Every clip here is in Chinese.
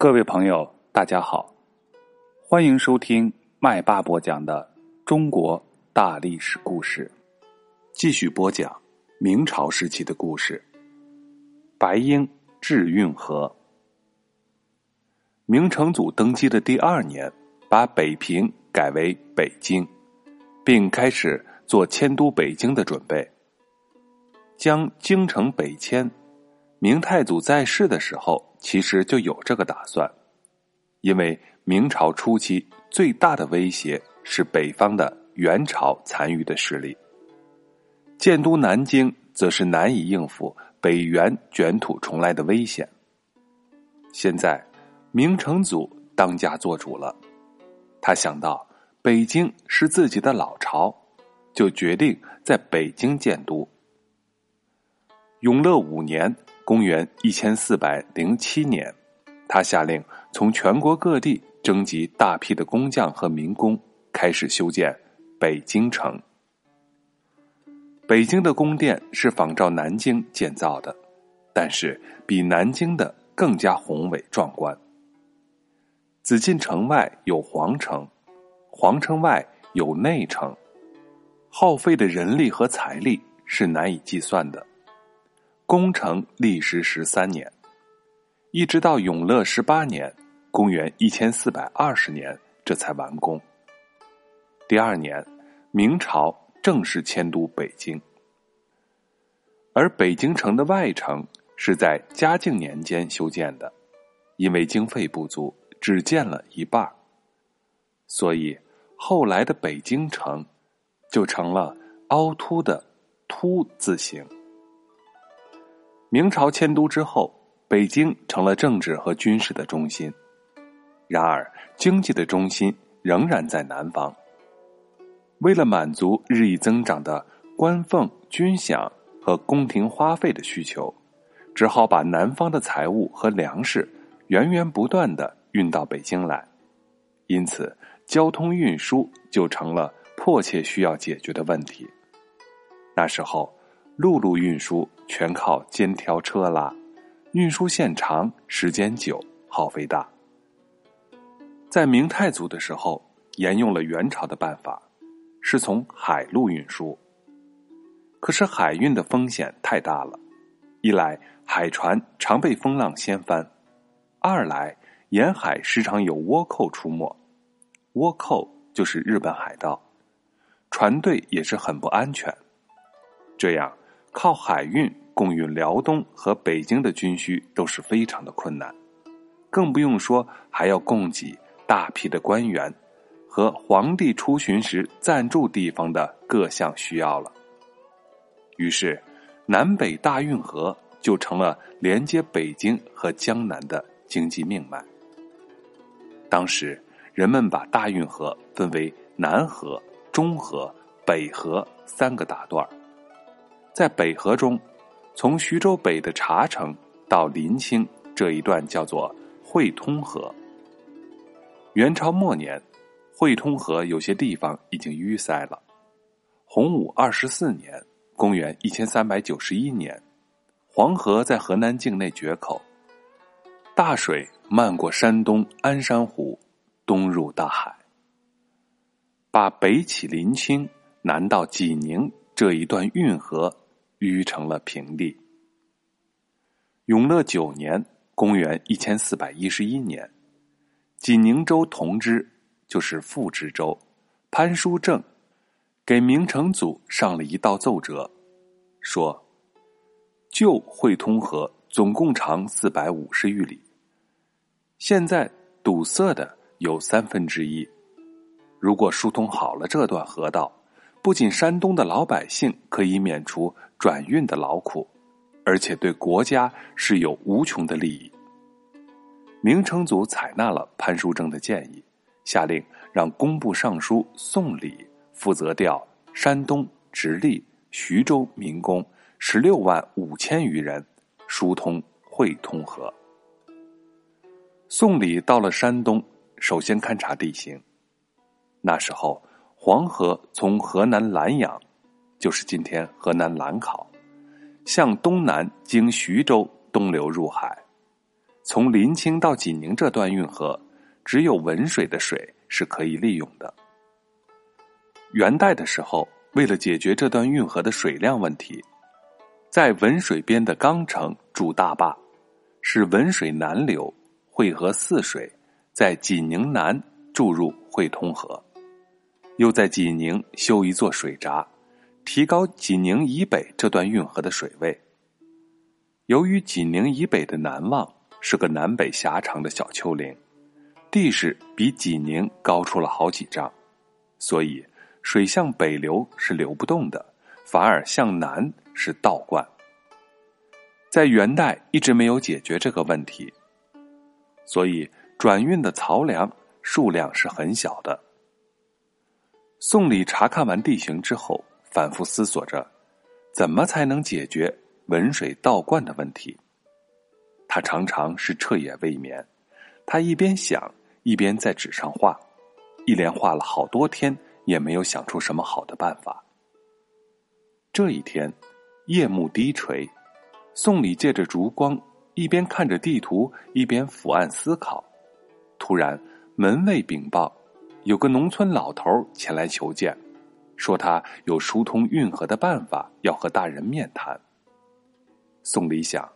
各位朋友，大家好，欢迎收听麦霸播讲的中国大历史故事。继续播讲明朝时期的故事。白鹰治运河。明成祖登基的第二年，把北平改为北京，并开始做迁都北京的准备，将京城北迁。明太祖在世的时候。其实就有这个打算，因为明朝初期最大的威胁是北方的元朝残余的势力，建都南京则是难以应付北元卷土重来的危险。现在明成祖当家做主了，他想到北京是自己的老巢，就决定在北京建都。永乐五年。公元一千四百零七年，他下令从全国各地征集大批的工匠和民工，开始修建北京城。北京的宫殿是仿照南京建造的，但是比南京的更加宏伟壮观。紫禁城外有皇城，皇城外有内城，耗费的人力和财力是难以计算的。工程历时十三年，一直到永乐十八年（公元一千四百二十年）这才完工。第二年，明朝正式迁都北京，而北京城的外城是在嘉靖年间修建的，因为经费不足，只建了一半所以后来的北京城就成了凹凸的“凸”字形。明朝迁都之后，北京成了政治和军事的中心。然而，经济的中心仍然在南方。为了满足日益增长的官俸、军饷和宫廷花费的需求，只好把南方的财物和粮食源源不断的运到北京来。因此，交通运输就成了迫切需要解决的问题。那时候。陆路运输全靠肩挑车拉，运输线长、时间久、耗费大。在明太祖的时候，沿用了元朝的办法，是从海路运输。可是海运的风险太大了，一来海船常被风浪掀翻，二来沿海时常有倭寇出没，倭寇就是日本海盗，船队也是很不安全。这样。靠海运供运辽东和北京的军需都是非常的困难，更不用说还要供给大批的官员和皇帝出巡时暂住地方的各项需要了。于是，南北大运河就成了连接北京和江南的经济命脉。当时，人们把大运河分为南河、中河、北河三个大段儿。在北河中，从徐州北的茶城到临清这一段叫做汇通河。元朝末年，汇通河有些地方已经淤塞了。洪武二十四年（公元一千三百九十一年），黄河在河南境内决口，大水漫过山东安山湖，东入大海，把北起临清、南到济宁这一段运河。淤成了平地。永乐九年（公元一千四百一十一年），济宁州同知就是副知州潘书正，给明成祖上了一道奏折，说：旧汇通河总共长四百五十余里，现在堵塞的有三分之一。如果疏通好了这段河道，不仅山东的老百姓可以免除。转运的劳苦，而且对国家是有无穷的利益。明成祖采纳了潘书正的建议，下令让工部尚书宋礼负责调山东、直隶、徐州民工十六万五千余人，疏通汇通河。宋礼到了山东，首先勘察地形。那时候，黄河从河南兰阳。就是今天河南兰考，向东南经徐州东流入海，从临清到济宁这段运河，只有文水的水是可以利用的。元代的时候，为了解决这段运河的水量问题，在文水边的钢城筑大坝，使文水南流，汇合泗水，在济宁南注入汇通河，又在济宁修一座水闸，提高济宁以北这段运河的水位。由于济宁以北的南望是个南北狭长的小丘陵，地势比济宁高出了好几丈，所以水向北流是流不动的，反而向南是倒灌。在元代一直没有解决这个问题，所以转运的漕粮数量是很小的。宋理查看完地形之后，反复思索着，怎么才能解决。文水倒灌的问题，他常常是彻夜未眠。他一边想，一边在纸上画，一连画了好多天，也没有想出什么好的办法。这一天，夜幕低垂，宋礼借着烛光，一边看着地图，一边伏案思考。突然，门卫禀报，有个农村老头前来求见，说他有疏通运河的办法，要和大人面谈。宋理想，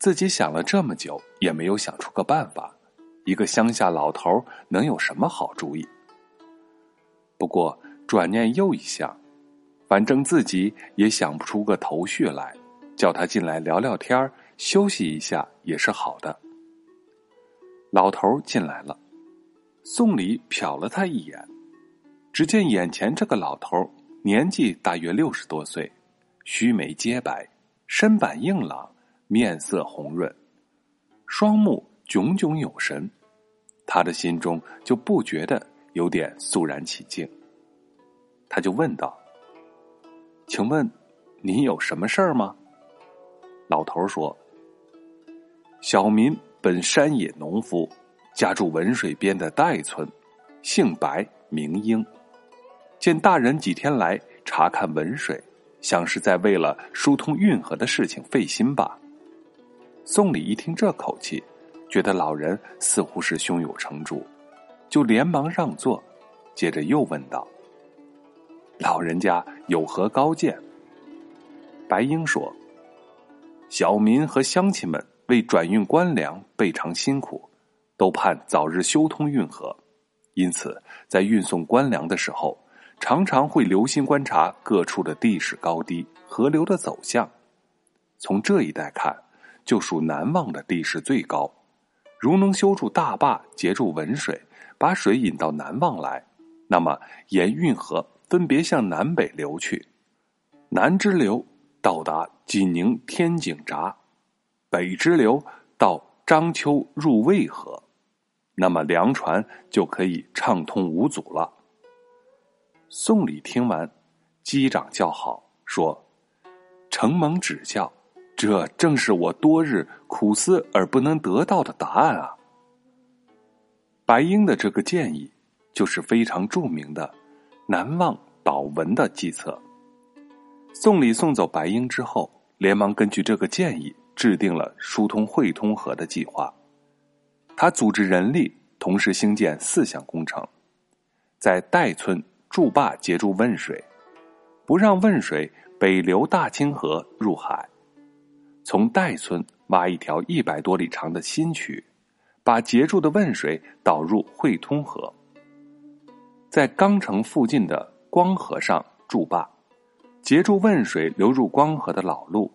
自己想了这么久，也没有想出个办法。一个乡下老头能有什么好主意？不过转念又一想，反正自己也想不出个头绪来，叫他进来聊聊天休息一下也是好的。老头进来了，宋礼瞟了他一眼，只见眼前这个老头年纪大约六十多岁，须眉皆白。身板硬朗，面色红润，双目炯炯有神，他的心中就不觉得有点肃然起敬。他就问道：“请问，您有什么事儿吗？”老头说：“小民本山野农夫，家住文水边的代村，姓白名英。见大人几天来查看文水。”像是在为了疏通运河的事情费心吧。宋礼一听这口气，觉得老人似乎是胸有成竹，就连忙让座，接着又问道：“老人家有何高见？”白英说：“小民和乡亲们为转运官粮备尝辛苦，都盼早日修通运河，因此在运送官粮的时候。”常常会留心观察各处的地势高低、河流的走向。从这一带看，就属南望的地势最高。如能修筑大坝，截住文水，把水引到南望来，那么沿运河分别向南北流去。南支流到达济宁天井闸，北支流到章丘入渭河，那么粮船就可以畅通无阻了。宋礼听完，击掌叫好，说：“承蒙指教，这正是我多日苦思而不能得到的答案啊。”白英的这个建议，就是非常著名的“难忘岛文”的计策。宋礼送走白英之后，连忙根据这个建议制定了疏通汇通河的计划。他组织人力，同时兴建四项工程，在代村。筑坝截住汶水，不让汶水北流大清河入海；从代村挖一条一百多里长的新渠，把截住的汶水导入汇通河；在钢城附近的光河上筑坝，截住汶水流入光河的老路；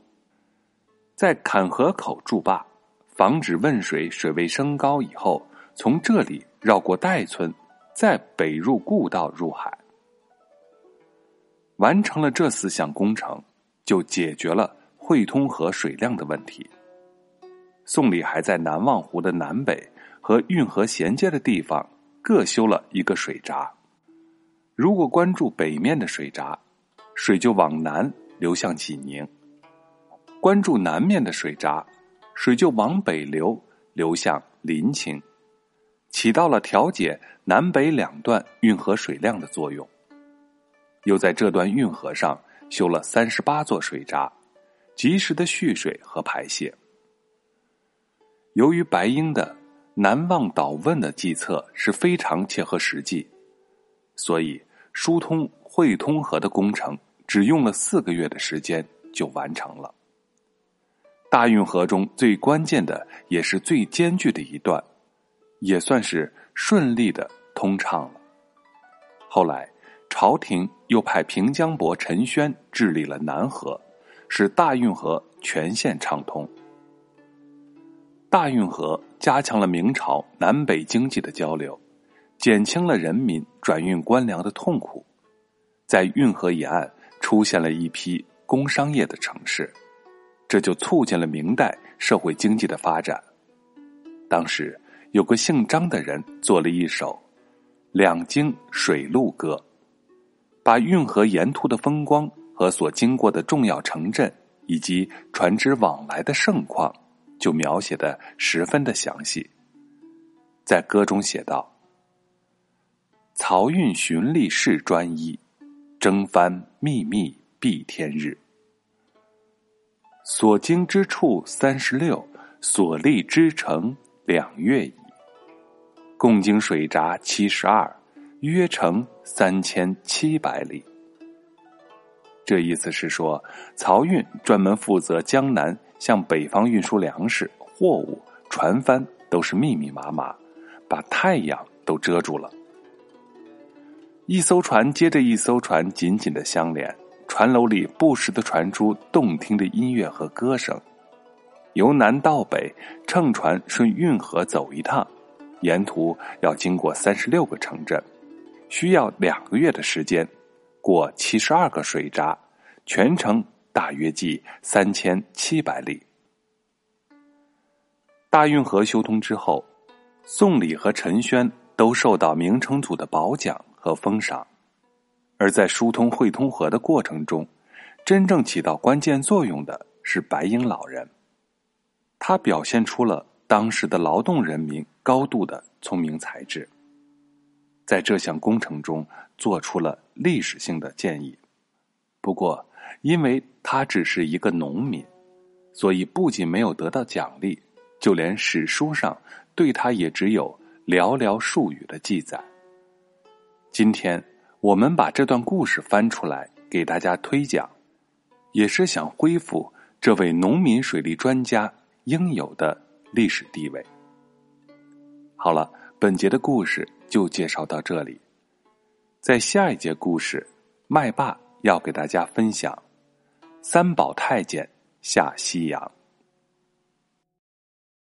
在坎河口筑坝，防止汶水水位升高以后从这里绕过代村，再北入故道入海。完成了这四项工程，就解决了汇通河水量的问题。宋礼还在南望湖的南北和运河衔接的地方各修了一个水闸。如果关注北面的水闸，水就往南流向济宁；关注南面的水闸，水就往北流，流向临清，起到了调节南北两段运河水量的作用。又在这段运河上修了三十八座水闸，及时的蓄水和排泄。由于白英的南望岛问的计策是非常切合实际，所以疏通汇通河的工程只用了四个月的时间就完成了。大运河中最关键的也是最艰巨的一段，也算是顺利的通畅了。后来。朝廷又派平江伯陈宣治理了南河，使大运河全线畅通。大运河加强了明朝南北经济的交流，减轻了人民转运官粮的痛苦，在运河沿岸出现了一批工商业的城市，这就促进了明代社会经济的发展。当时有个姓张的人做了一首《两京水陆歌》。把运河沿途的风光和所经过的重要城镇以及船只往来的盛况，就描写的十分的详细。在歌中写道：“漕运循吏事专一，征帆秘密蔽天日。所经之处三十六，所历之城两月矣。共经水闸七十二。”约程三千七百里，这意思是说，漕运专门负责江南向北方运输粮食、货物，船帆都是密密麻麻，把太阳都遮住了。一艘船接着一艘船紧紧的相连，船楼里不时的传出动听的音乐和歌声。由南到北，乘船顺运河走一趟，沿途要经过三十六个城镇。需要两个月的时间，过七十二个水闸，全程大约计三千七百里。大运河修通之后，宋理和陈宣都受到明成祖的褒奖和封赏，而在疏通汇通河的过程中，真正起到关键作用的是白英老人，他表现出了当时的劳动人民高度的聪明才智。在这项工程中做出了历史性的建议，不过，因为他只是一个农民，所以不仅没有得到奖励，就连史书上对他也只有寥寥数语的记载。今天我们把这段故事翻出来给大家推讲，也是想恢复这位农民水利专家应有的历史地位。好了，本节的故事。就介绍到这里，在下一节故事，麦霸要给大家分享三宝太监下西洋。